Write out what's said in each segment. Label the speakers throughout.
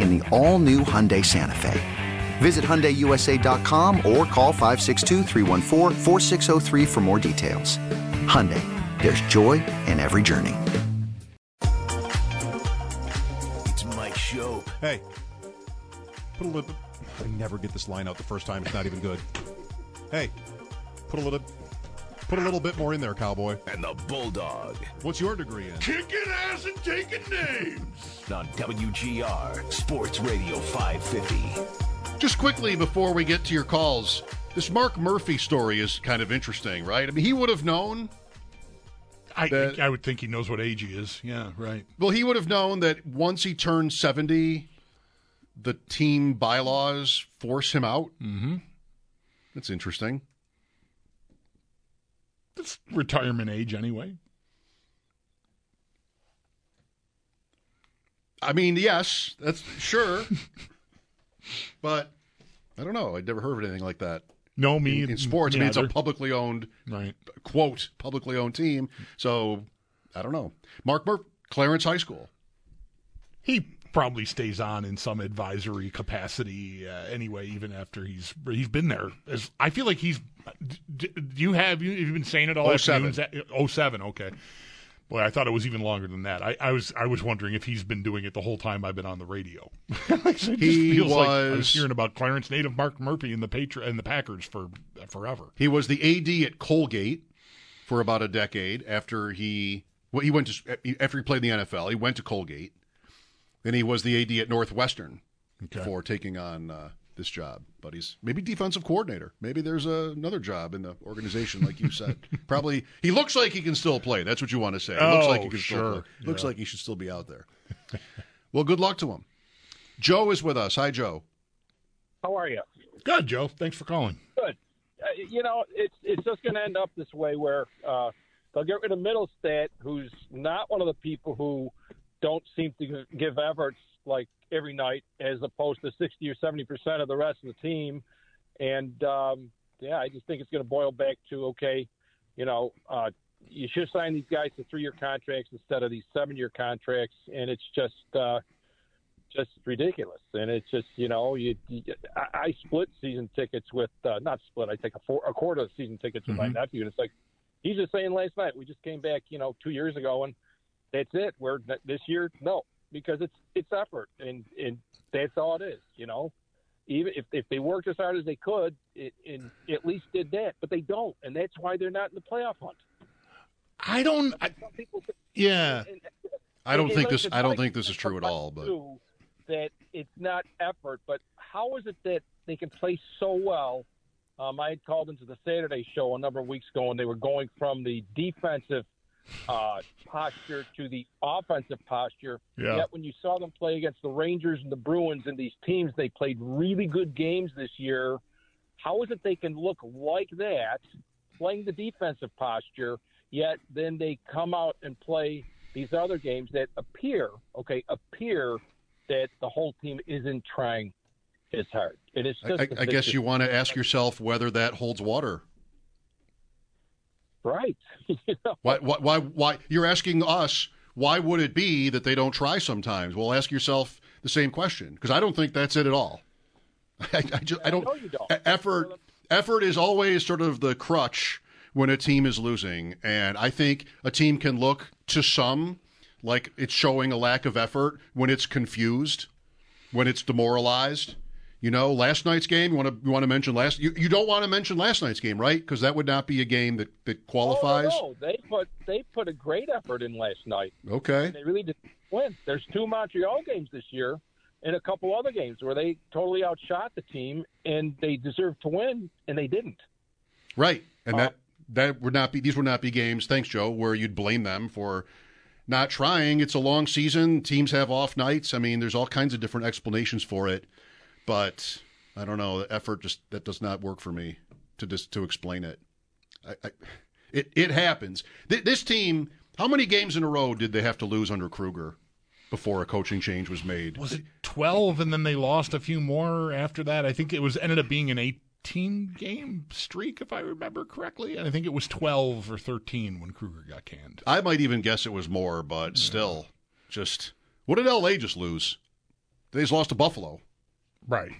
Speaker 1: in the all new Hyundai Santa Fe. Visit HyundaiUSA.com or call 562 for more details. Hyundai, there's joy in every journey.
Speaker 2: It's Mike Schopp.
Speaker 3: Hey, put a little. I never get this line out the first time. It's not even good. Hey, put a little. Put a little bit more in there, cowboy.
Speaker 2: And the Bulldog.
Speaker 3: What's your degree in?
Speaker 4: Kicking ass and taking names.
Speaker 2: On WGR Sports Radio 550.
Speaker 4: Just quickly before we get to your calls, this Mark Murphy story is kind of interesting, right? I mean, he would have known.
Speaker 5: I, that, I would think he knows what age he is. Yeah, right.
Speaker 4: Well, he would have known that once he turned 70, the team bylaws force him out.
Speaker 5: Mm-hmm.
Speaker 4: That's interesting.
Speaker 5: It's retirement age anyway.
Speaker 4: I mean, yes, that's sure. but I don't know. I'd never heard of anything like that.
Speaker 5: No, me
Speaker 4: in, in sports. I mean, it's a publicly owned,
Speaker 5: right?
Speaker 4: Quote, publicly owned team. So I don't know. Mark Burke, Clarence High School.
Speaker 5: He probably stays on in some advisory capacity uh, anyway, even after he's he's been there. As I feel like he's. Do you have you have been saying it all
Speaker 4: 07.
Speaker 5: afternoons? Oh seven, okay. Boy, I thought it was even longer than that. I, I, was I was wondering if he's been doing it the whole time I've been on the radio.
Speaker 4: he was,
Speaker 5: like I was hearing about Clarence native Mark Murphy and the Patri- and the Packers for forever.
Speaker 4: He was the AD at Colgate for about a decade after he well he went to after he played in the NFL. He went to Colgate. Then he was the AD at Northwestern
Speaker 5: okay.
Speaker 4: for taking on uh, this job. But he's maybe defensive coordinator. Maybe there's a, another job in the organization, like you said. Probably he looks like he can still play. That's what you want to say.
Speaker 5: Oh,
Speaker 4: looks like he can
Speaker 5: sure.
Speaker 4: still play. Yeah. Looks like he should still be out there. well, good luck to him. Joe is with us. Hi, Joe.
Speaker 6: How are you?
Speaker 5: Good, Joe. Thanks for calling.
Speaker 6: Good. Uh, you know, it's it's just going to end up this way where uh, they'll get rid of Mittelstadt, who's not one of the people who don't seem to give efforts like every night as opposed to 60 or 70 percent of the rest of the team. And um, yeah, I just think it's going to boil back to okay, you know, uh, you should sign these guys to three-year contracts instead of these seven-year contracts, and it's just uh, just ridiculous. And it's just you know, you, you I, I split season tickets with uh, not split. I take a, four, a quarter of season tickets with mm-hmm. my nephew, and it's like he's just saying last night we just came back, you know, two years ago, and that's it. We're this year, no, because it's it's effort, and and that's all it is. You know, even if if they worked as hard as they could, it, and at least did that, but they don't, and that's why they're not in the playoff hunt.
Speaker 5: I don't. I,
Speaker 6: people,
Speaker 5: yeah.
Speaker 6: And,
Speaker 4: I don't think this. I don't think this is true at all. But
Speaker 6: that it's not effort, but how is it that they can play so well? Um, I had called into the Saturday show a number of weeks ago, and they were going from the defensive uh, posture to the offensive posture.
Speaker 5: Yeah.
Speaker 6: Yet when you saw them play against the Rangers and the Bruins and these teams, they played really good games this year. How is it they can look like that, playing the defensive posture, yet then they come out and play these other games that appear, okay, appear that the whole team isn't trying it's hard. It is
Speaker 4: I,
Speaker 6: just.
Speaker 4: I, I guess you want to ask yourself whether that holds water.
Speaker 6: Right. you know?
Speaker 4: Why, why, why, why? You're asking us, why would it be that they don't try sometimes? Well, ask yourself the same question because I don't think that's it at all. I, I just, I don't.
Speaker 6: know you don't.
Speaker 4: Effort, effort is always sort of the crutch when a team is losing, and I think a team can look to some like it's showing a lack of effort when it's confused, when it's demoralized. You know, last night's game. You want to you want to mention last? You, you don't want to mention last night's game, right? Because that would not be a game that that qualifies.
Speaker 6: Oh, no, no. They put they put a great effort in last night.
Speaker 4: Okay.
Speaker 6: They really did win. There's two Montreal games this year, and a couple other games where they totally outshot the team, and they deserved to win, and they didn't.
Speaker 4: Right, and that um, that would not be these would not be games. Thanks, Joe. Where you'd blame them for not trying. It's a long season. Teams have off nights. I mean, there's all kinds of different explanations for it, but I don't know. The effort just that does not work for me to just to explain it. I, I, it it happens. Th- this team. How many games in a row did they have to lose under Krueger before a coaching change was made?
Speaker 5: Was it 12 and then they lost a few more after that? I think it was ended up being an 18 game streak, if I remember correctly. And I think it was 12 or 13 when Krueger got canned.
Speaker 4: I might even guess it was more, but still, just what did LA just lose? They just lost to Buffalo.
Speaker 5: Right.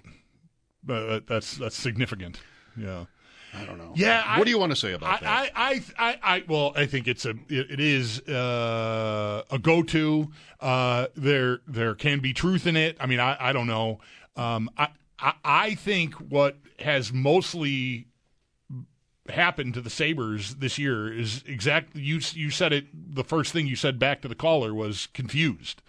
Speaker 5: But that's that's significant. Yeah.
Speaker 4: I don't know.
Speaker 5: Yeah, I-
Speaker 4: what do you want to say about that?
Speaker 5: I, I, I, I, well, I think it's a, it, it is uh, a go-to. Uh, there, there can be truth in it. I mean, I, I don't know. Um, I, I, I think what has mostly happened to the Sabres this year is exactly you. You said it. The first thing you said back to the caller was confused.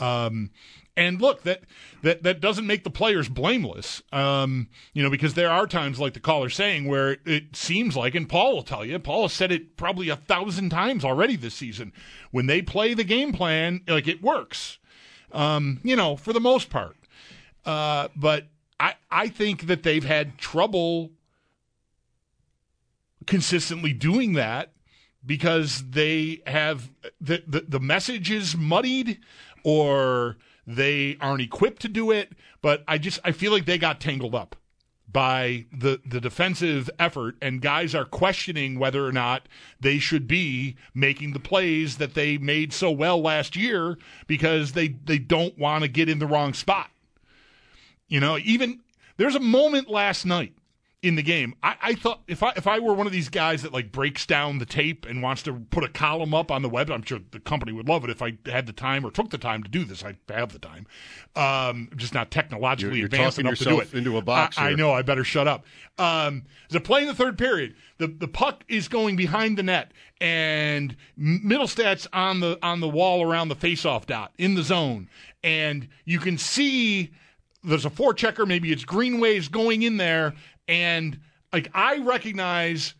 Speaker 5: Um, and look, that that that doesn't make the players blameless. Um, you know, because there are times like the caller saying where it seems like, and Paul will tell you, Paul has said it probably a thousand times already this season. When they play the game plan, like it works. Um, you know, for the most part. Uh, but I I think that they've had trouble consistently doing that because they have the, the the message is muddied or they aren't equipped to do it but i just i feel like they got tangled up by the the defensive effort and guys are questioning whether or not they should be making the plays that they made so well last year because they they don't want to get in the wrong spot. You know even there's a moment last night in the game. I, I thought if I if I were one of these guys that like breaks down the tape and wants to put a column up on the web, I'm sure the company would love it if I had the time or took the time to do this. I have the time, um, just not technologically
Speaker 4: You're- you're
Speaker 5: advanced enough to do it.
Speaker 4: into a box
Speaker 5: I, I know. I better shut up. Um, the play in the third period, the the puck is going behind the net, and Mittelstadt's on the on the wall around the faceoff dot in the zone, and you can see there's a forechecker, maybe it's Greenways going in there, and like I recognize,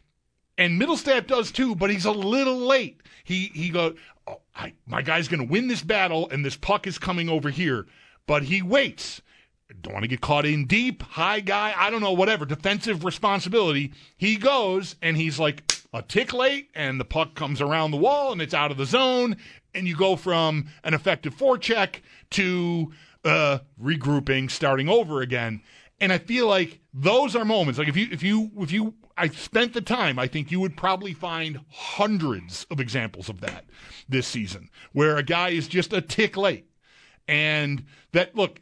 Speaker 5: and Mittelstadt does too, but he's a little late. He he goes, oh, I, my guy's going to win this battle, and this puck is coming over here, but he waits. Don't want to get caught in deep, high guy, I don't know, whatever, defensive responsibility. He goes and he's like a tick late, and the puck comes around the wall and it's out of the zone, and you go from an effective forecheck to uh, regrouping, starting over again. And I feel like those are moments. Like if you if you if you I spent the time, I think you would probably find hundreds of examples of that this season, where a guy is just a tick late. And that look,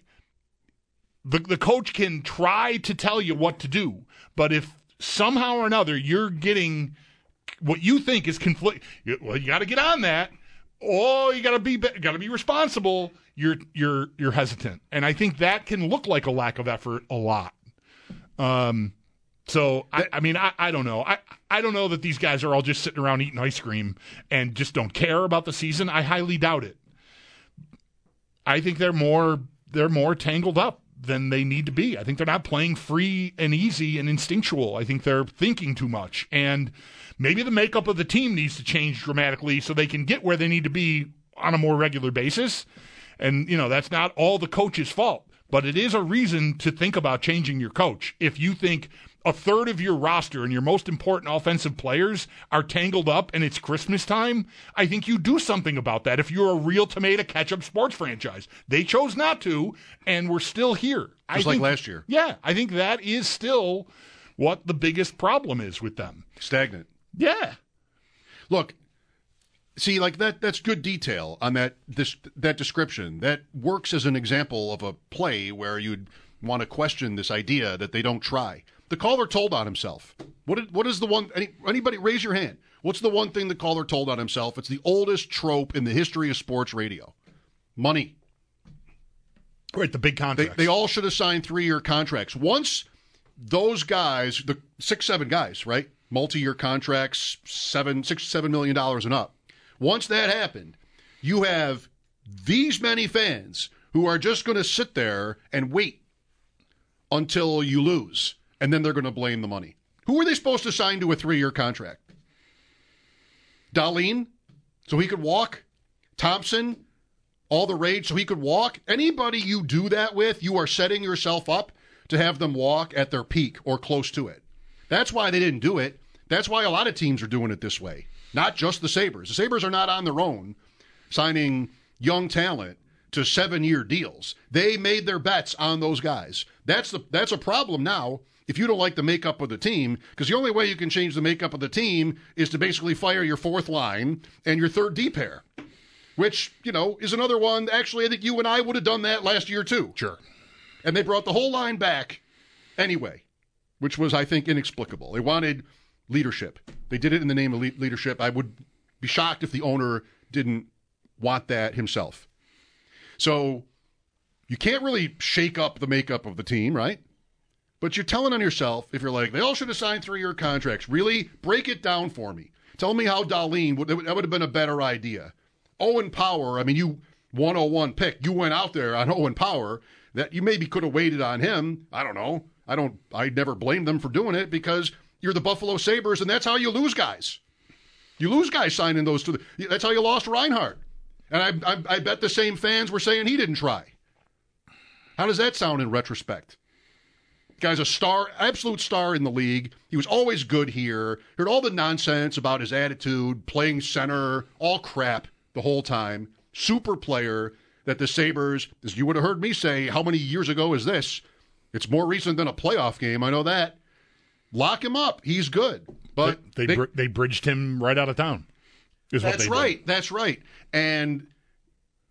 Speaker 5: the the coach can try to tell you what to do, but if somehow or another you're getting what you think is conflict, well, you got to get on that. Oh, you got to be got to be responsible. You're you're you're hesitant, and I think that can look like a lack of effort a lot. Um, so I, I mean I, I don't know I I don't know that these guys are all just sitting around eating ice cream and just don't care about the season. I highly doubt it. I think they're more they're more tangled up than they need to be. I think they're not playing free and easy and instinctual. I think they're thinking too much. And maybe the makeup of the team needs to change dramatically so they can get where they need to be on a more regular basis. And you know, that's not all the coach's fault, but it is a reason to think about changing your coach. If you think a third of your roster and your most important offensive players are tangled up and it's Christmas time, I think you do something about that if you're a real tomato ketchup sports franchise. They chose not to, and we're still here. I
Speaker 4: Just like
Speaker 5: think-
Speaker 4: last year.
Speaker 5: Yeah, I think that is still what the biggest problem is with them.
Speaker 4: Stagnant.
Speaker 5: Yeah.
Speaker 4: Look, see, like that that's good detail on that this that description. That works as an example of a play where you'd want to question this idea that they don't try. The caller told on himself. What what is the one any, anybody raise your hand? What's the one thing the caller told on himself? It's the oldest trope in the history of sports radio. Money.
Speaker 5: Right, the big
Speaker 4: They,
Speaker 5: contracts.
Speaker 4: they all should have signed three year contracts. Once those guys, the six, seven guys, right? Multi year contracts, seven, six, seven million dollars and up. Once that happened, you have these many fans who are just going to sit there and wait until you lose, and then they're going to blame the money. Who are they supposed to sign to a three year contract? Dahlin, so he could walk? Thompson, all the rage so he could walk. Anybody you do that with, you are setting yourself up to have them walk at their peak or close to it. That's why they didn't do it. That's why a lot of teams are doing it this way. Not just the Sabres. The Sabres are not on their own signing young talent to seven year deals. They made their bets on those guys. That's the that's a problem now if you don't like the makeup of the team, because the only way you can change the makeup of the team is to basically fire your fourth line and your third D pair which, you know, is another one. Actually, I think you and I would have done that last year too.
Speaker 5: sure.
Speaker 4: And they brought the whole line back anyway, which was, I think, inexplicable. They wanted leadership. They did it in the name of le- leadership. I would be shocked if the owner didn't want that himself. So you can't really shake up the makeup of the team, right? But you're telling on yourself if you're like, they all should have signed three year contracts. Really? Break it down for me. Tell me how Dahlin would, that would have been a better idea. Owen Power, I mean, you 101 pick. You went out there on Owen Power that you maybe could have waited on him. I don't know. I don't, I never blame them for doing it because you're the Buffalo Sabres and that's how you lose guys. You lose guys signing those two. That's how you lost Reinhart. And I, I, I bet the same fans were saying he didn't try. How does that sound in retrospect? Guy's a star, absolute star in the league. He was always good here. Heard all the nonsense about his attitude, playing center, all crap the whole time. Super player that the Sabres, as you would have heard me say, how many years ago is this? It's more recent than a playoff game. I know that. Lock him up. He's good. But
Speaker 5: They they, they bridged him right out of town. Is what
Speaker 4: that's
Speaker 5: they did.
Speaker 4: right. That's right. And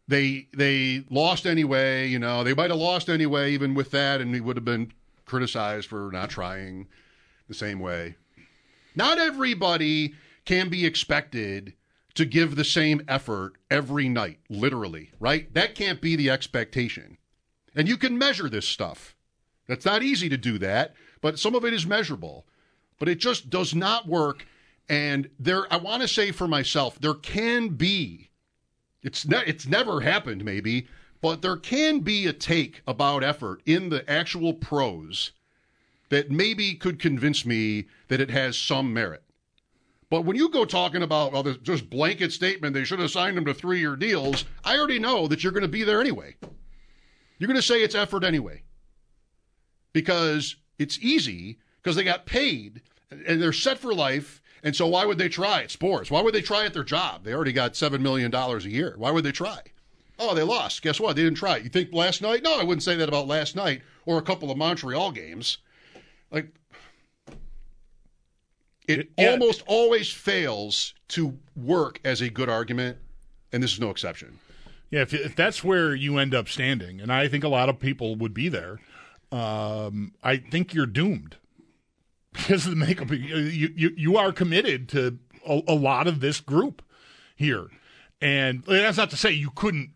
Speaker 4: they they lost anyway. You know, they might have lost anyway, even with that, and he would have been criticized for not trying the same way. Not everybody can be expected to give the same effort every night, literally, right? That can't be the expectation. And you can measure this stuff. That's not easy to do that, but some of it is measurable. But it just does not work. And there, I want to say for myself, there can be, it's ne- it's never happened maybe, but there can be a take about effort in the actual pros that maybe could convince me that it has some merit. But when you go talking about, oh, well, just blanket statement, they should have signed them to three year deals, I already know that you're going to be there anyway. You're going to say it's effort anyway. Because it's easy, because they got paid and they're set for life. And so why would they try at sports? Why would they try at their job? They already got $7 million a year. Why would they try? Oh, they lost. Guess what? They didn't try. You think last night? No, I wouldn't say that about last night or a couple of Montreal games. Like, it
Speaker 5: Yeah.
Speaker 4: almost always fails to work as a good argument, and this is no exception.
Speaker 5: Yeah, if, if that's where you end up standing, and I think a lot of people would be there, um, I think you're doomed because of the makeup. You, you, you are committed to a, a lot of this group here. And that's not to say you couldn't,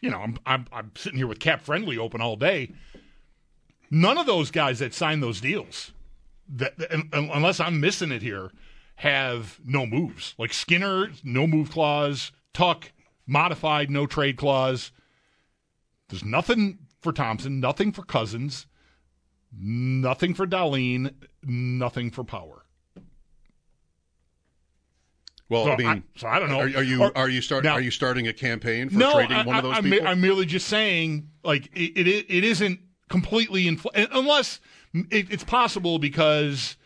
Speaker 5: you know, I'm, I'm, I'm sitting here with Cap Friendly open all day. None of those guys that signed those deals, that, un- un- unless I'm missing it here, have no moves. Like Skinner, no move clause. Tuch, modified no trade clause. There's nothing for Thompson, nothing for Cozens, nothing for Dahlin, nothing for Power.
Speaker 4: Well,
Speaker 5: So
Speaker 4: I mean,
Speaker 5: I- so I don't know.
Speaker 4: Are, are you
Speaker 5: Or-
Speaker 4: are you start
Speaker 5: Now-
Speaker 4: are you starting a campaign for
Speaker 5: no,
Speaker 4: trading
Speaker 5: I,
Speaker 4: one of those
Speaker 5: I, I'm,
Speaker 4: people?
Speaker 5: I'm merely just saying, like it, it, it isn't completely infl- unless it, it's possible because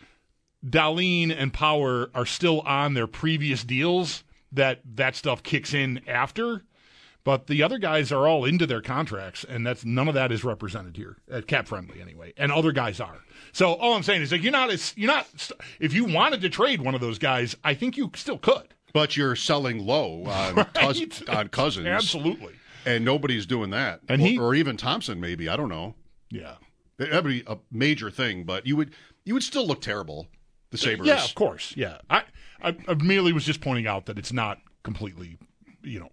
Speaker 5: Dahlin and Power are still on their previous deals that that stuff kicks in after. But the other guys are all into their contracts, and that's none of that is represented here at cap friendly anyway. And other guys are. So all I'm saying is like you're not as you're not if you wanted to trade one of those guys, I think you still could.
Speaker 4: But you're selling low on,
Speaker 5: Right.
Speaker 4: Cous- on Cozens.
Speaker 5: Absolutely.
Speaker 4: And nobody's doing that.
Speaker 5: And
Speaker 4: or,
Speaker 5: he-
Speaker 4: or even Thompson, maybe. I don't know.
Speaker 5: Yeah.
Speaker 4: That'd be a major thing, but you would you would still look terrible. The Sabres.
Speaker 5: Yeah, of course. Yeah. I, I, I merely was just pointing out that it's not completely, you know,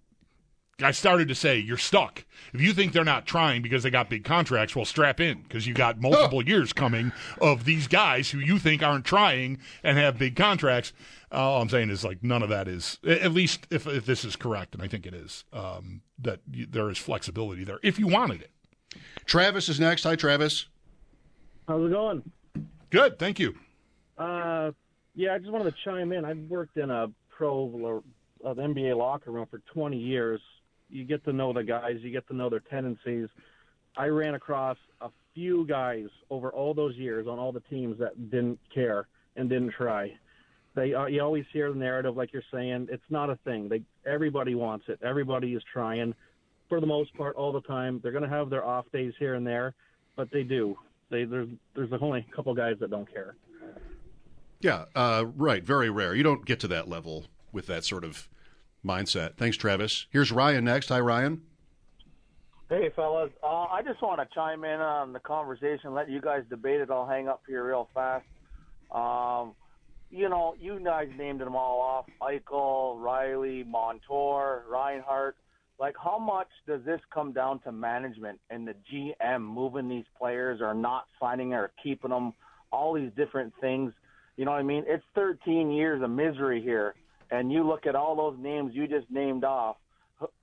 Speaker 5: I started to say you're stuck. If you think they're not trying because they got big contracts, well, strap in because you got multiple years coming of these guys who you think aren't trying and have big contracts. Uh, all I'm saying is like none of that is at least if if this is correct, and I think it is, um, that you, there is flexibility there if you wanted it.
Speaker 4: Travis is next. Hi, Travis.
Speaker 7: How's it going?
Speaker 5: Good, thank you.
Speaker 7: Uh, yeah, I just wanted to chime in. I've worked in a pro or uh, NBA locker room for 20 years. You get to know the guys, you get to know their tendencies. I ran across a few guys over all those years on all the teams that didn't care and didn't try. They uh, you always hear the narrative like you're saying it's not a thing. They everybody wants it. Everybody is trying for the most part all the time. They're going to have their off days here and there, but they do. They there's there's only a couple guys that don't care.
Speaker 4: Yeah, uh, right. Very rare. You don't get to that level with that sort of mindset. Thanks, Travis. Here's Ryan next. Hi, Ryan.
Speaker 8: Hey, fellas. Uh, I just want to chime in on the conversation, let you guys debate it. I'll hang up here real fast. Um, you know, you guys named them all off Eichel, Riley, Montour, Reinhart. Like, how much does this come down to management and the GM moving these players or not signing or keeping them? All these different things. You know what I mean? It's 13 years of misery here. And you look at all those names you just named off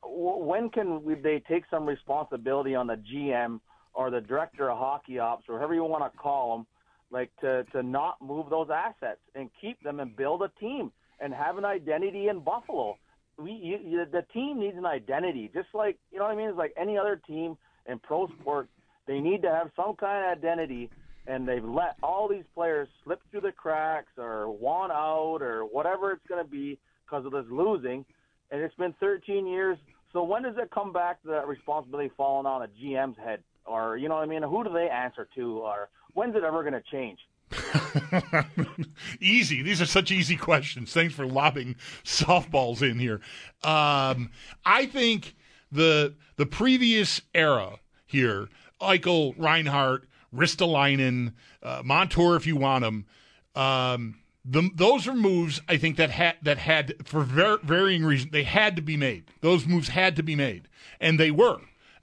Speaker 8: when can we, they take some responsibility on the GM or the director of hockey ops or whoever you want to call them, like to to not move those assets and keep them and build a team and have an identity in Buffalo. We you, you, the team needs an identity, just like you know what I mean. It's like any other team in pro sport. They need to have some kind of identity, and they've let all these players slip through the cracks or want out or whatever it's going to be because of this losing and it's been 13 years. So when does it come back to that responsibility falling on a GM's head, or you know what I mean? Who do they answer to, or when's it ever going to change?
Speaker 5: easy. These are such easy questions. Thanks for lobbing softballs in here. Um, I think the the previous era here, Eichel, Reinhart, Ristolainen, uh, Montour, if you want them. Um, the, those are moves I think that had that had for ver- varying reasons they had to be made. Those moves had to be made, and they were.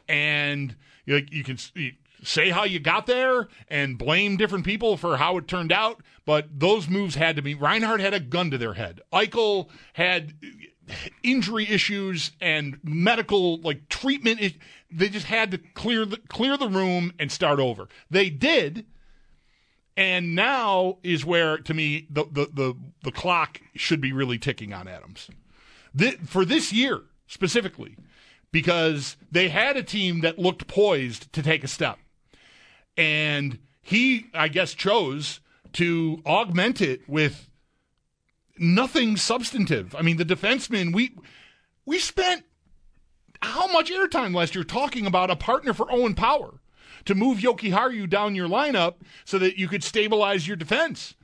Speaker 5: And you, you can you say how you got there and blame different people for how it turned out, but those moves had to be. Reinhart had a gun to their head. Eichel had injury issues and medical like treatment. They just had to clear the clear the room and start over. They did and now is where, to me, the the the, the clock should be really ticking on Adams. For this year specifically, because they had a team that looked poised to take a step, and he, I guess, chose to augment it with nothing substantive. I mean, the defenseman we we spent how much airtime last year talking about a partner for Owen Power to move Jokiharju down your lineup so that you could stabilize your defense.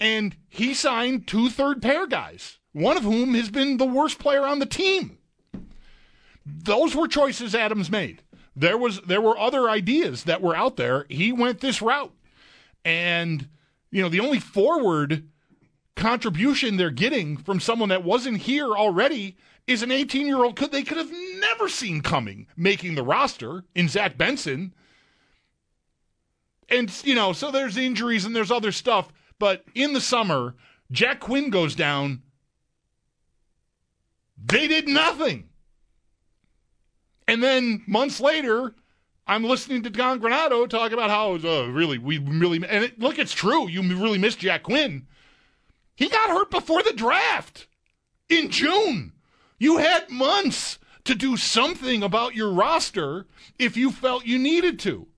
Speaker 5: And he signed two third pair guys, one of whom has been the worst player on the team. Those were choices Adams made. There was there were other ideas that were out there. He went this route. And you know, the only forward contribution they're getting from someone that wasn't here already is an 18 year old could they could have never seen coming making the roster in Zach Benson and you know, so there's injuries and there's other stuff. But in the summer, Jack Quinn goes down. They did nothing. And then months later, I'm listening to Don Granato talk about how uh, really we really and it, look, it's true. You really missed Jack Quinn. He got hurt before the draft in June. You had months to do something about your roster if you felt you needed to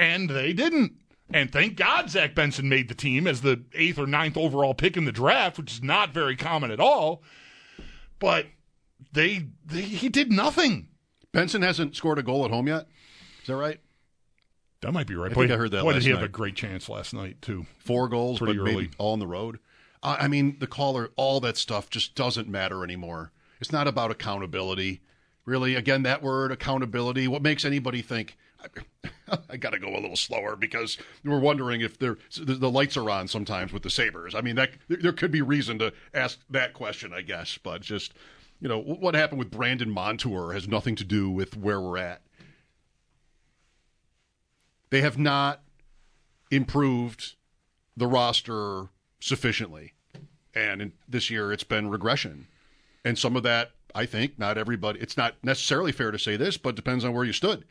Speaker 5: and they didn't. And thank God Zach Benson made the team as the eighth or ninth overall pick in the draft, which is not very common at all. But they, they he did nothing.
Speaker 4: Benson hasn't scored a goal at home yet. Is that right?
Speaker 5: That might be right.
Speaker 4: I
Speaker 5: boy,
Speaker 4: think I heard that
Speaker 5: Boy, did he have a great chance last night too.
Speaker 4: Four goals,
Speaker 5: Pretty
Speaker 4: but
Speaker 5: early.
Speaker 4: maybe all on the road. Uh, I mean, the caller, all that stuff just doesn't matter anymore. It's not about accountability. Really, again, that word, accountability, what makes anybody think, I, got to go a little slower because we're wondering if the, the lights are on sometimes with the Sabres. I mean, that there, there could be reason to ask that question, I guess, but just, you know, what happened with Brandon Montour has nothing to do with where we're at. They have not improved the roster sufficiently. And in, this year it's been regression. And some of that, I think, not everybody, it's not necessarily fair to say this, but depends on where you stood,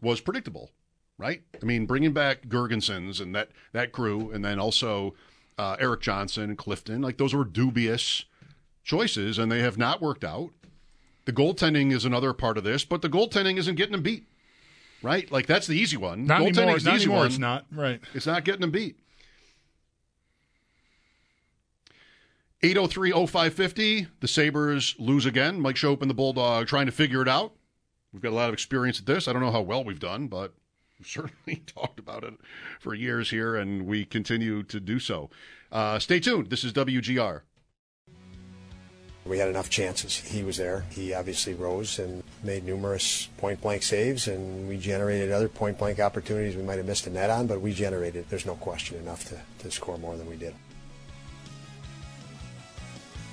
Speaker 4: was predictable, right? I mean, bringing back Girgensons and that, that crew, and then also uh, Erik Johnson and Clifton, like those were dubious choices, and they have not worked out. The goaltending is another part of this, but the goaltending isn't getting them beat, right? Like that's the easy one.
Speaker 5: Not
Speaker 4: goaltending
Speaker 5: anymore.
Speaker 4: is the
Speaker 5: Not
Speaker 4: easy
Speaker 5: anymore.
Speaker 4: one.
Speaker 5: It's not right.
Speaker 4: It's not getting them beat. 803-0550, the Sabres lose again. Mike Schopp and the Bulldog trying to figure it out. We've got a lot of experience at this. I don't know how well we've done, but we've certainly talked about it for years here, and we continue to do so. Uh, stay tuned. This is WGR.
Speaker 9: We had enough chances. He was there. He obviously rose and made numerous point blank saves, and we generated other point blank opportunities we might have missed a net on, but we generated, there's no question, enough to, to score more than we did.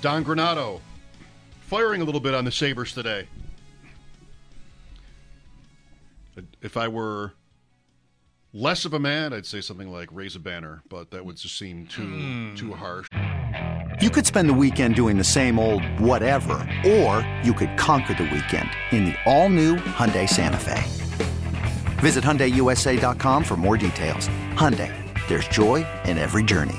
Speaker 4: Don Granato firing a little bit on the Sabres today. If I were less of a man, I'd say something like raise a banner, but that would just seem too hmm. too harsh.
Speaker 1: You could spend the weekend doing the same old whatever, or you could conquer the weekend in the all-new Hyundai Santa Fe. Visit HyundaiUSA.com for more details. Hyundai, there's joy in every journey.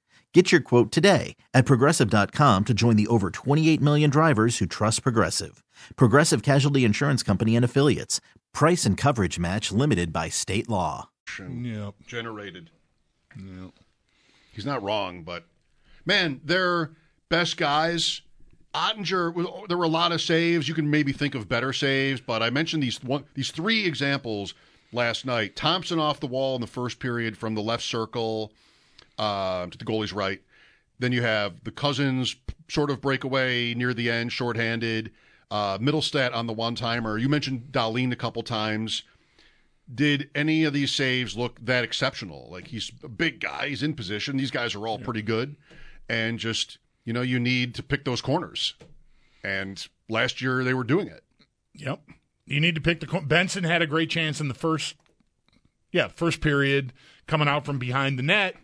Speaker 10: Get your quote today at progressive.com to join the over 28 million drivers who trust Progressive. Progressive Casualty Insurance Company and Affiliates. Price and coverage match limited by state law.
Speaker 5: Yep.
Speaker 4: Generated.
Speaker 5: Yep.
Speaker 4: He's not wrong, but man, their best guys. Oettinger, there were a lot of saves. You can maybe think of better saves, but I mentioned these one, these three examples last night. Thompson off the wall in the first period from the left circle uh, to the goalie's right. Then you have the Cozens sort of breakaway near the end, shorthanded. Uh, Mittelstadt on the one timer. You mentioned Dahlin a couple times. Did any of these saves look that exceptional? Like he's a big guy, he's in position. These guys are all pretty good, and just you know you need to pick those corners. And last year they were doing it.
Speaker 5: Yep. You need to pick the cor- Benson had a great chance in the first yeah, first period coming out from behind the net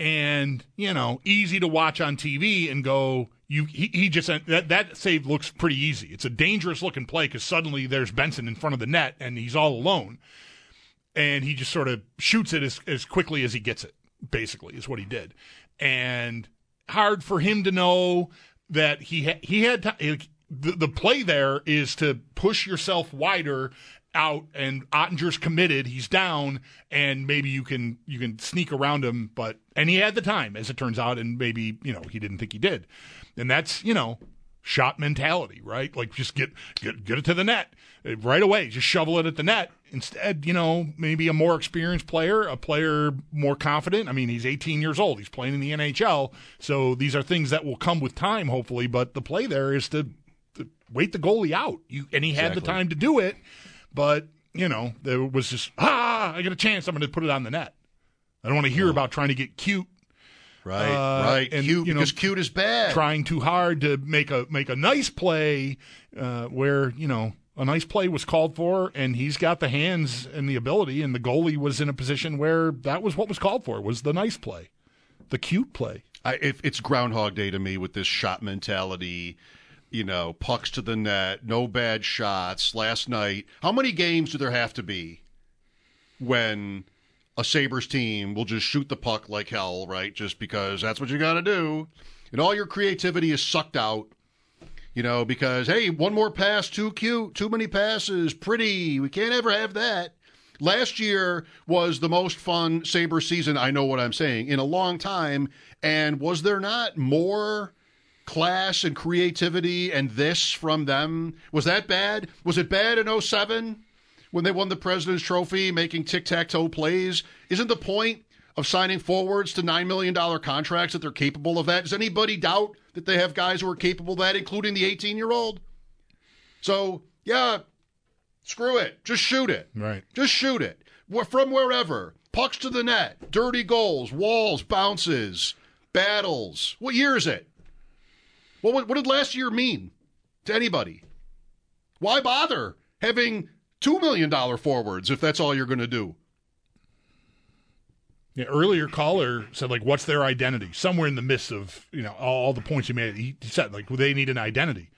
Speaker 5: and, you know, easy to watch on TV and go you he, he just that that save looks pretty easy. It's a dangerous looking play cuz suddenly there's Benson in front of the net and he's all alone. And he just sort of shoots it as as quickly as he gets it, basically, is what he did. And hard for him to know that he ha- he had the, the play there is to push yourself wider out and Oettinger's committed he's down and maybe you can you can sneak around him but and he had the time as it turns out and maybe you know he didn't think he did and that's you know shot mentality, right? Like just get get get it to the net uh, right away, just shovel it at the net. Instead, you know, maybe a more experienced player, a player more confident. I mean, he's 18 years old. He's playing in the NHL, so these are things that will come with time, hopefully. But the play there is to, to wait the goalie out. You and he had the time to do it, but you know, there was just ah, I got a chance. I'm going to put it on the net. I don't want to hear about trying to get cute
Speaker 4: Right,
Speaker 5: Uh,
Speaker 4: right.
Speaker 5: and,
Speaker 4: cute
Speaker 5: you know,
Speaker 4: because cute is bad.
Speaker 5: trying too hard to make a make a nice play uh, where you know a nice play was called for and he's got the hands and the ability and the goalie was in a position where that was what was called for was the nice play the cute play
Speaker 4: I, if it's Groundhog Day to me with this shot mentality. You know, pucks to the net, no bad shots. Last night, how many games do there have to be when a Sabres team will just shoot the puck like hell, right? Just because that's what you got to do. And all your creativity is sucked out, you know, because, hey, one more pass, too cute, too many passes, pretty. We can't ever have that. Last year was the most fun Sabre season, I know what I'm saying, in a long time. And was there not more class and creativity and this from them? Was that bad? Was it bad in 07 when they won the President's Trophy, making tic tac toe plays? Isn't the point of signing forwards to $9 million contracts that they're capable of that? Does anybody doubt that they have guys who are capable of that, including the 18 year old? So, yeah, screw it. Just shoot it.
Speaker 5: right
Speaker 4: Just shoot it from wherever. Pucks to the net, dirty goals, walls, bounces, battles. What year is it? What, what, what did last year mean to anybody? Why bother having $2 million forwards if that's all you're going to do?
Speaker 5: yeah, earlier caller said like what's their identity somewhere in the midst of you know all the points you made he said like well, they need an identity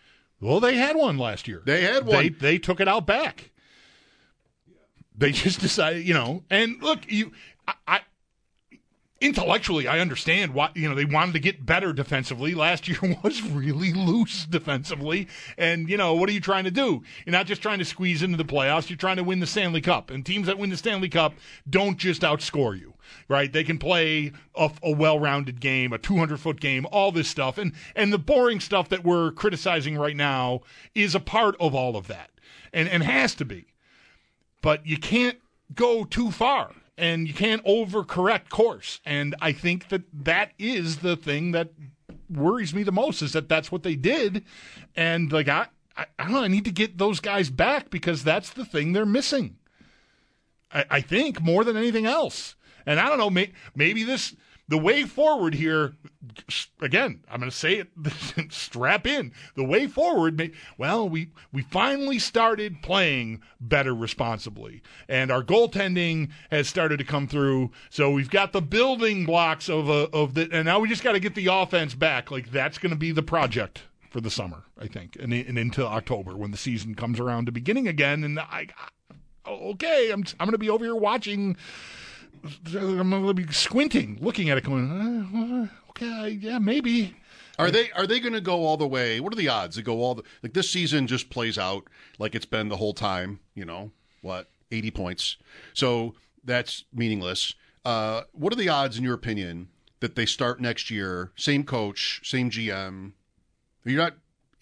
Speaker 5: well they had one last year
Speaker 4: They had
Speaker 5: they,
Speaker 4: one.
Speaker 5: they took it out back they just decided you know and look you I, I intellectually i understand why you know they wanted to get better defensively. Last year was really loose defensively. And you know what are you trying to do? You're not just trying to squeeze into the playoffs. You're trying to win the stanley cup. And teams that win the stanley cup don't just outscore you right? They can play a, a well-rounded game a 200 foot game all this stuff. And and the boring stuff that we're criticizing right now is a part of all of that. And and has to be. But you can't go too far and you can't overcorrect course. And I think that that is the thing that worries me the most is that that's what they did. And like, I, I, I don't know, I need to get those guys back because that's the thing they're missing. I, I think more than anything else. And I don't know, may, maybe this, the way forward here, again, I'm going to say it, strap in. The way forward, well, we, we finally started playing better responsibly. And our goaltending has started to come through. So we've got the building blocks of, a, of the, and now we just got to get the offense back. Like that's going to be the project for the summer, I think, and, and into October when the season comes around to beginning again. And I, I okay, I'm, I'm going to be over here watching. I'm going to be squinting, looking at it, going, uh, okay, yeah, maybe.
Speaker 4: Are they are they going to go all the way? What are the odds to go all the like this season just plays out like it's been the whole time? You know what? Eighty points. So that's meaningless. Uh, what are the odds, in your opinion, that they start next year? Same coach, same GM. You're not.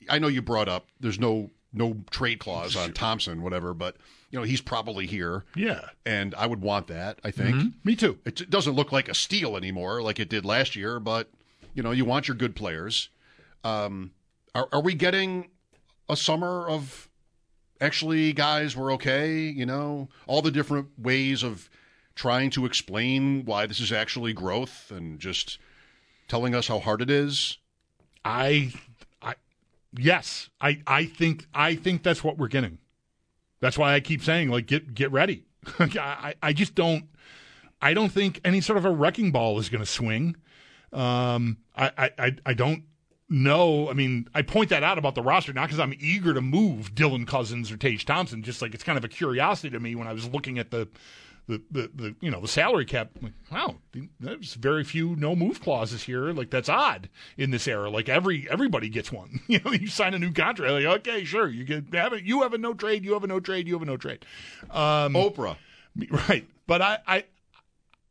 Speaker 4: I know you brought up there's no no trade clause on Thompson, whatever, but you know he's probably here.
Speaker 5: Yeah.
Speaker 4: and I would want that. I think.
Speaker 5: Me too.
Speaker 4: It it doesn't look like a steal anymore, like it did last year. But you know, you want your good players. Um, are are we getting a summer of actually guys were okay? You know, all the different ways of trying to explain why this is actually growth and just telling us how hard it is.
Speaker 5: I, I, yes, I, I think, I think that's what we're getting. That's why I keep saying, like, get, get ready. I, I just don't, I don't think any sort of a wrecking ball is going to swing. Um, I, I, I, I don't know. I mean, I point that out about the roster not because I'm eager to move Dylan Cozens or Tage Thompson. Just like it's kind of a curiosity to me when I was looking at the. The, the, the you know the salary cap like, wow there's very few no move clauses here. Like that's odd in this era. Like every everybody gets one. You know you sign a new contract like okay sure you get have it. You have a no trade you have a no trade you have a no trade. Um,
Speaker 4: Oprah,
Speaker 5: right. But I I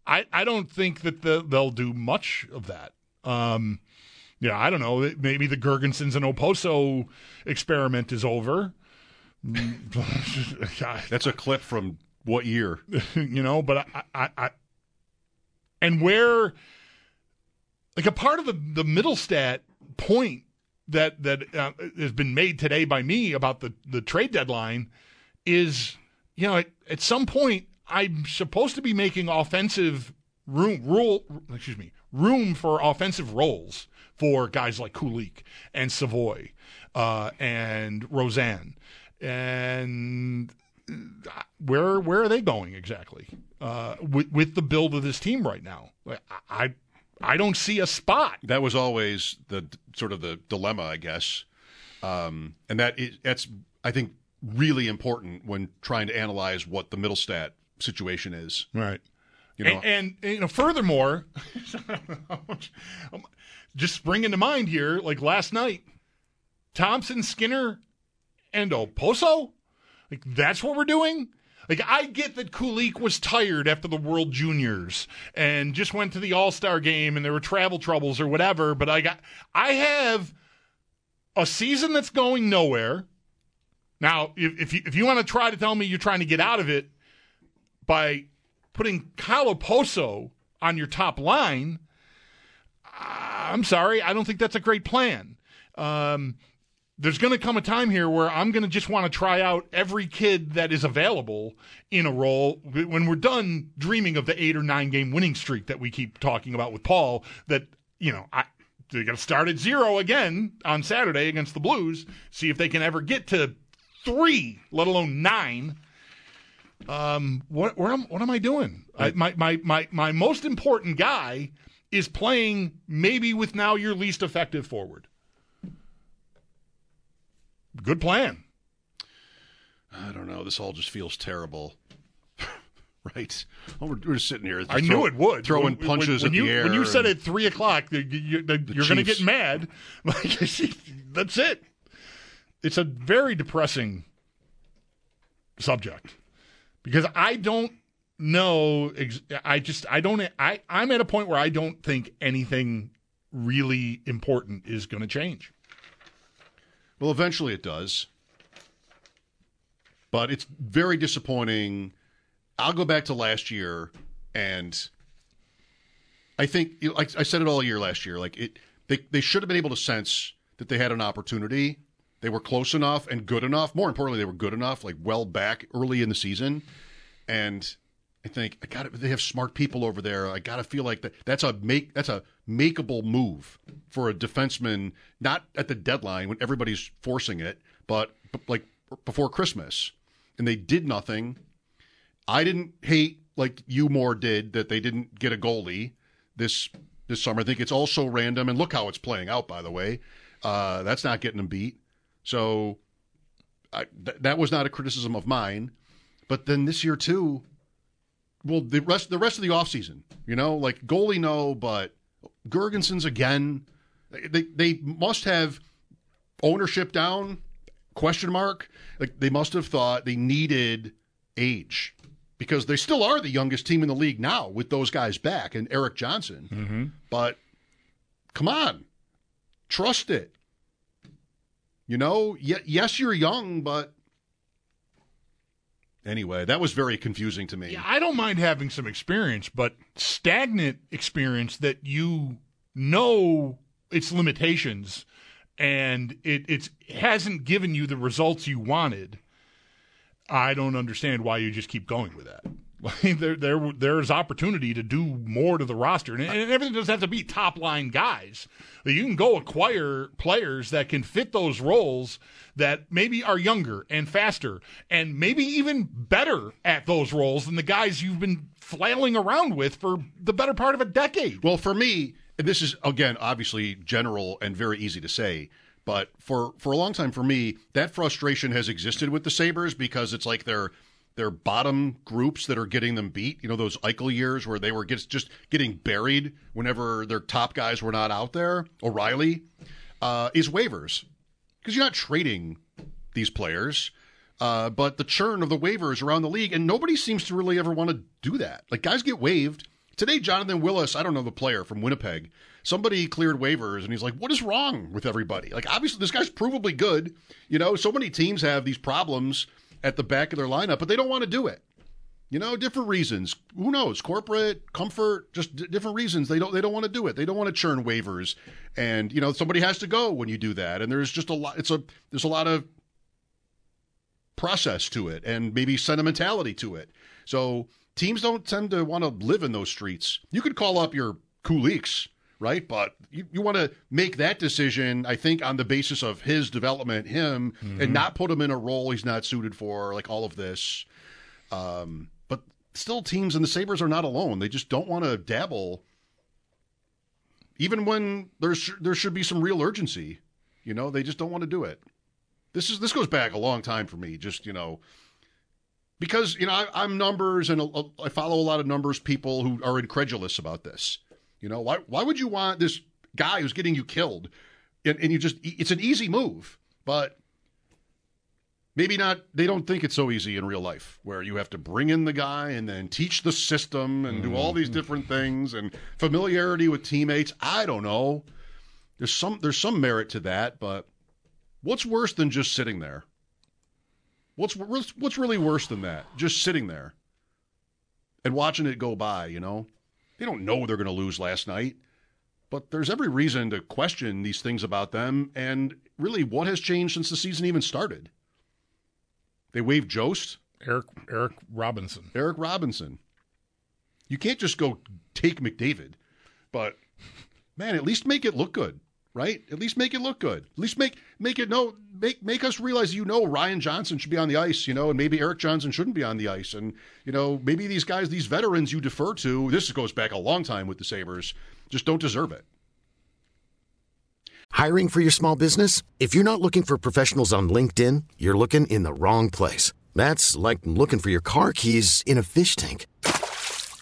Speaker 5: I, I don't think that the, they'll do much of that. Um, Yeah, I don't know. Maybe the Girgensons and Okposo experiment is over.
Speaker 4: That's a clip from what year?
Speaker 5: you know, but I, I, I, and where, like a part of the the Mittelstadt point that that uh, has been made today by me about the the trade deadline is, you know, at, at some point I'm supposed to be making offensive room rule excuse me room for offensive roles for guys like Kulich and Savoie uh, and Rosen and where where are they going exactly uh, with with the build of this team right now? I I don't see a spot.
Speaker 4: That was always the sort of the dilemma, I guess, um, and that is, that's I think really important when trying to analyze what the Mittelstadt situation is.
Speaker 5: Right. You know, and, and, and you know, furthermore, just springing to mind here, like last night, Thompson, Skinner, and Okposo? Like, that's what we're doing? Like, I get that Kulich was tired after the World Juniors and just went to the All Star game and there were travel troubles or whatever, but I got, I have a season that's going nowhere. Now, if, if you, if you want to try to tell me you're trying to get out of it by putting Kyle Okposo on your top line, I'm sorry. I don't think that's a great plan. Um, there's going to come a time here where I'm going to just want to try out every kid that is available in a role when we're done dreaming of the eight or nine game winning streak that we keep talking about with Paul. That, you know, I, they're going to start at zero again on Saturday against the Blues, see if they can ever get to three, let alone nine. Um, what, am, what am I doing? I, my, my, my, my most important guy is playing maybe with now your least effective forward. Good plan.
Speaker 4: I don't know. This all just feels terrible. right? Well, we're, we're, just sitting here.
Speaker 5: I knew it would.
Speaker 4: Throwing
Speaker 5: when,
Speaker 4: punches
Speaker 5: when, when
Speaker 4: at
Speaker 5: you,
Speaker 4: the air.
Speaker 5: When you said at 3 o'clock, you, you, are going to get mad. That's it. It's a very depressing subject because I don't know. I just, I don't, I, I'm at a point where I don't think anything really important is going to change.
Speaker 4: Well, eventually it does. But it's very disappointing. I'll go back to last year, and I think, like I said it all year last year, like it, they they should have been able to sense that they had an opportunity. They were close enough and good enough. More importantly, they were good enough, like well back early in the season, and I think I got They have smart people over there. I got to feel like that. That's a make. That's a makeable move for a defenseman. Not at the deadline when everybody's forcing it, but, but like before Christmas, and they did nothing. I didn't hate like you more did that they didn't get a goalie this this summer. I think it's also random, and look how it's playing out. By the way, uh, that's not getting them beat. So I, th- that was not a criticism of mine. But then this year too, well, the rest the rest of the offseason, you know, like goalie no, but Girgensons again. They they must have ownership down question mark. Like they must have thought they needed age because they still are the youngest team in the league now with those guys back and Erik Johnson.
Speaker 5: Mm-hmm.
Speaker 4: But come on, trust it. You know, yes, you're young, but Anyway, that was very confusing to me.
Speaker 5: Yeah, I don't mind having some experience, but stagnant experience that you know its limitations and it it's it hasn't given you the results you wanted. I don't understand why you just keep going with that. there, there, there's opportunity to do more to the roster, and, and everything doesn't have to be top line guys. You can go acquire players that can fit those roles that maybe are younger and faster, and maybe even better at those roles than the guys you've been flailing around with for the better part of a decade.
Speaker 4: Well, for me, and this is again obviously general and very easy to say. But for, for a long time, for me, that frustration has existed with the Sabres because it's like they're their bottom groups that are getting them beat. You know, those Eichel years where they were just getting buried whenever their top guys were not out there. O'Reilly uh, is waivers because you're not trading these players. Uh, but the churn of the waivers around the league, and nobody seems to really ever want to do that. Like guys get waived Today, Jonathan Willis, I don't know the player from Winnipeg, somebody cleared waivers and he's like, what is wrong with everybody? Like, obviously, this guy's provably good. You know, so many teams have these problems at the back of their lineup, but they don't want to do it. You know, different reasons. Who knows? Corporate comfort, just d- different reasons. They don't. They don't want to do it. They don't want to churn waivers, and you know, somebody has to go when you do that. And there's just a lot. It's a there's a lot of process to it, and maybe sentimentality to it. So teams don't tend to want to live in those streets. You could call up your Kuliks, right? But you, you want to make that decision, I think, on the basis of his development, him,
Speaker 5: Mm-hmm.
Speaker 4: and not put him in a role he's not suited for, like all of this. Um, but still, teams and the Sabres are not alone. They just don't want to dabble, even when there's there should be some real urgency. You know, they just don't want to do it. This is this goes back a long time for me. Just you know, because you know I, I'm numbers and a, I follow a lot of numbers people who are incredulous about this. You know, why why would you want this guy who's getting you killed, and, and you just it's an easy move, but maybe not they don't think it's so easy in real life where you have to bring in the guy and then teach the system and do all these mm-hmm. different things and familiarity with teammates. I don't know. There's some there's some merit to that but what's worse than just sitting there? What's what's what's really worse than that? Just sitting there and watching it go by you know they don't know they're going to lose last night but there's every reason to question these things about them and really what has changed since the season even started they waived Jost.
Speaker 5: Eric Eric Robinson.
Speaker 4: Eric Robinson. You can't just go take McDavid, but man, at least make it look good, right? At least make it look good. At least make make it no make make us realize you know Ryan Johnson should be on the ice, you know, and maybe Erik Johnson shouldn't be on the ice, and you know maybe these guys, these veterans you defer to. This goes back a long time with the Sabres. Just don't deserve it.
Speaker 11: Hiring for your small business? If you're not looking for professionals on LinkedIn, you're looking in the wrong place. That's like looking for your car keys in a fish tank.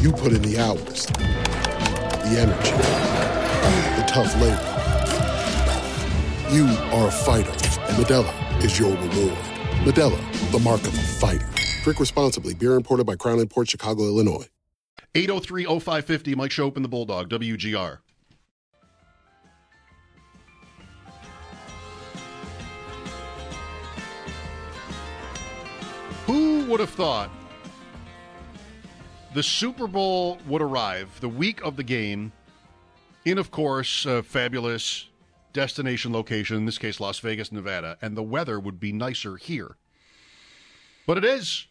Speaker 12: You put in the hours, the energy, the tough labor. You are a fighter, and Modelo is your reward. Modelo, the mark of a fighter. Drink responsibly. Beer imported by Crown Port Chicago, Illinois.
Speaker 4: 803 0550, Mike Schopp and the Bulldog, WGR. Who would have thought the Super Bowl would arrive the week of the game in, of course, a fabulous destination location, in this case, Las Vegas, Nevada, and the weather would be nicer here? But it is.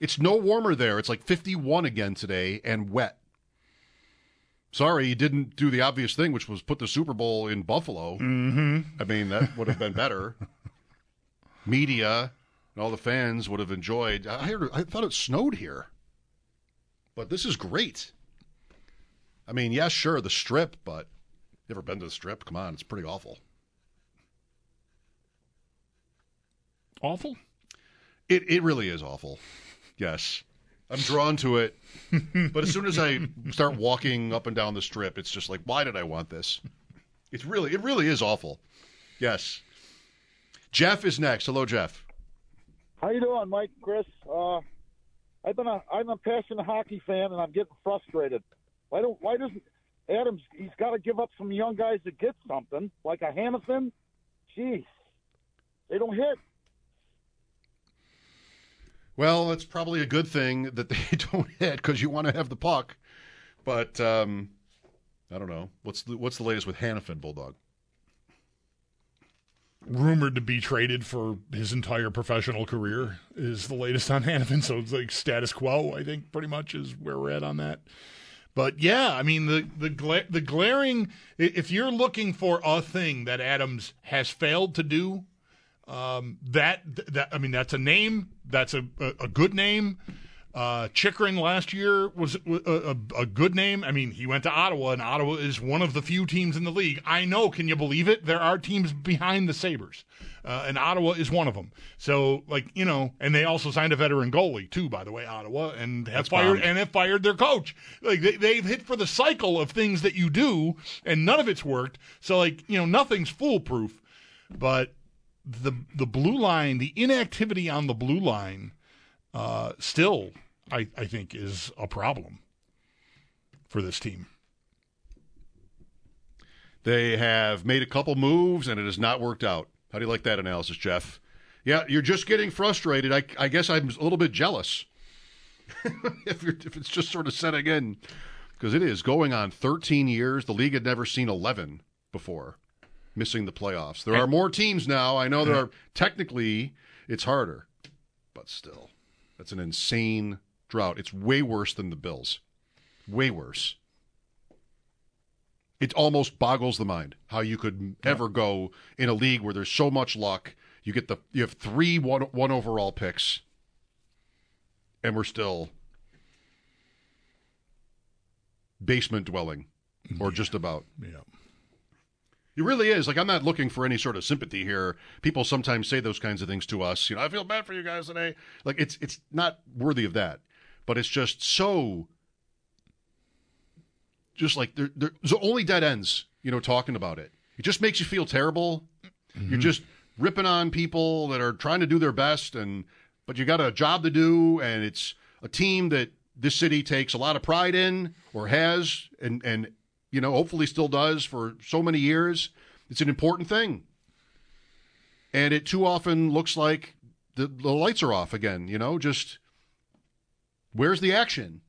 Speaker 4: It's no warmer there. It's like 51 again today and wet. Sorry, you didn't do the obvious thing, which was put the Super Bowl in Buffalo.
Speaker 5: Mm-hmm.
Speaker 4: I mean, that would have been better. Media and all the fans would have enjoyed. I heard. I thought it snowed here, but this is great. I mean, yeah, sure, the Strip, but you ever been to the Strip. Come on, it's pretty awful.
Speaker 5: Awful.
Speaker 4: It it really is awful. Yes. I'm drawn to it. but as soon as I start walking up and down the strip, it's just like, why did I want this? It's really it really is awful. Yes. Jeff is next. Hello, Jeff.
Speaker 13: How you doing, Mike? Chris? Uh, I've been a I'm a passionate hockey fan, and I'm getting frustrated. Why don't Why doesn't Adams? He's got to give up some young guys to get something, like a Hamilton. Jeez, they don't hit.
Speaker 4: Well, it's probably a good thing that they don't hit because you want to have the puck. But um, I don't know. What's the, what's the latest with Hanifin, Bulldog?
Speaker 5: Rumored to be traded for his entire professional career is the latest on Hanifin. So it's like status quo, I think, pretty much is where we're at on that. But yeah, I mean the the gla- the glaring. If you're looking for a thing that Adams has failed to do, um, that that I mean that's a name. That's a a, a good name. Uh, Chychrun last year was a, a, a, good name. I mean, he went to Ottawa, and Ottawa is one of the few teams in the league. I know, can you believe it? There are teams behind the Sabres, uh, and Ottawa is one of them. So, like you know, and they also signed a veteran goalie too, by the way, Ottawa, and have
Speaker 4: That's
Speaker 5: fired
Speaker 4: bomb.
Speaker 5: and have fired their coach. Like they, they've hit for the cycle of things that you do, and none of it's worked. So, like you know, nothing's foolproof, but the the blue line, the inactivity on the blue line, uh, still, I, I think, is a problem for this team.
Speaker 4: They have made a couple moves and it has not worked out. How do you like that analysis, Jeff? Yeah, you're just getting frustrated. I, I guess I'm a little bit jealous if, you're, if it's just sort of setting in because it is going on 13 years. The league had never seen 11 before missing the playoffs. There are more teams now. I know there uh-huh. are technically it's harder, but still, that's an insane drought. It's way worse than the Bills. Way worse. It almost boggles the mind how you could ever go in a league where there's so much luck. You get the you have three one one overall picks, and we're still basement dwelling, or just about.
Speaker 5: Yeah.
Speaker 4: It really is. Like I'm not looking for any sort of sympathy here. People sometimes say those kinds of things to us. You know, I feel bad for you guys today. Like it's it's not worthy of that. But it's just so just like there, there's only dead ends, you know, talking about it. It just makes you feel terrible. You're mm-hmm. just ripping on people that are trying to do their best and but you got a job to do and it's a team that this city takes a lot of pride in or has and and you know, hopefully still does for so many years. It's an important thing. And it too often looks like the, the lights are off again, you know, just where's the action?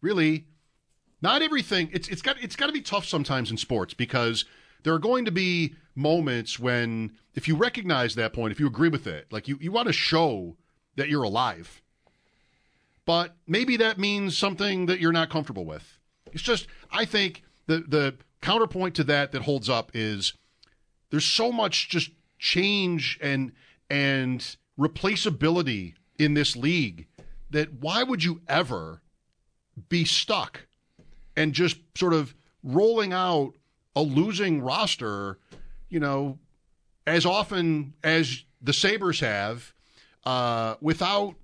Speaker 4: Really, not everything it's it's got it's got to be tough sometimes in sports because there are going to be moments when if you recognize that point, if you agree with it, like you, you want to show that you're alive. But maybe that means something that you're not comfortable with. It's just I think the the counterpoint to that that holds up is there's so much just change and and replaceability in this league that why would you ever be stuck and just sort of rolling out a losing roster, you know, as often as the Sabres have, uh, without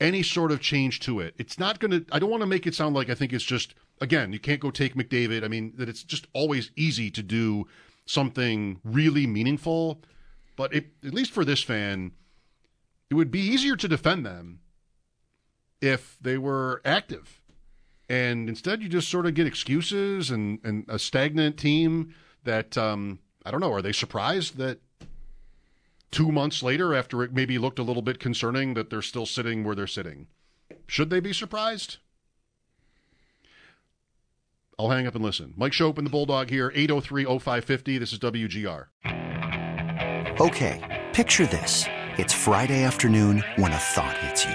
Speaker 4: any sort of change to it. It's not going to, I don't want to make it sound like I think it's just, again, you can't go take McDavid. I mean, that it's just always easy to do something really meaningful. But it, at least for this fan, it would be easier to defend them if they were active. And instead, you just sort of get excuses and, and a stagnant team that, um, I don't know, are they surprised that two months later, after it maybe looked a little bit concerning, that they're still sitting where they're sitting? Should they be surprised? I'll hang up and listen. Mike Schopp and the Bulldog here, 803 0550. This is WGR.
Speaker 1: Okay, picture this. It's Friday afternoon when a thought hits you.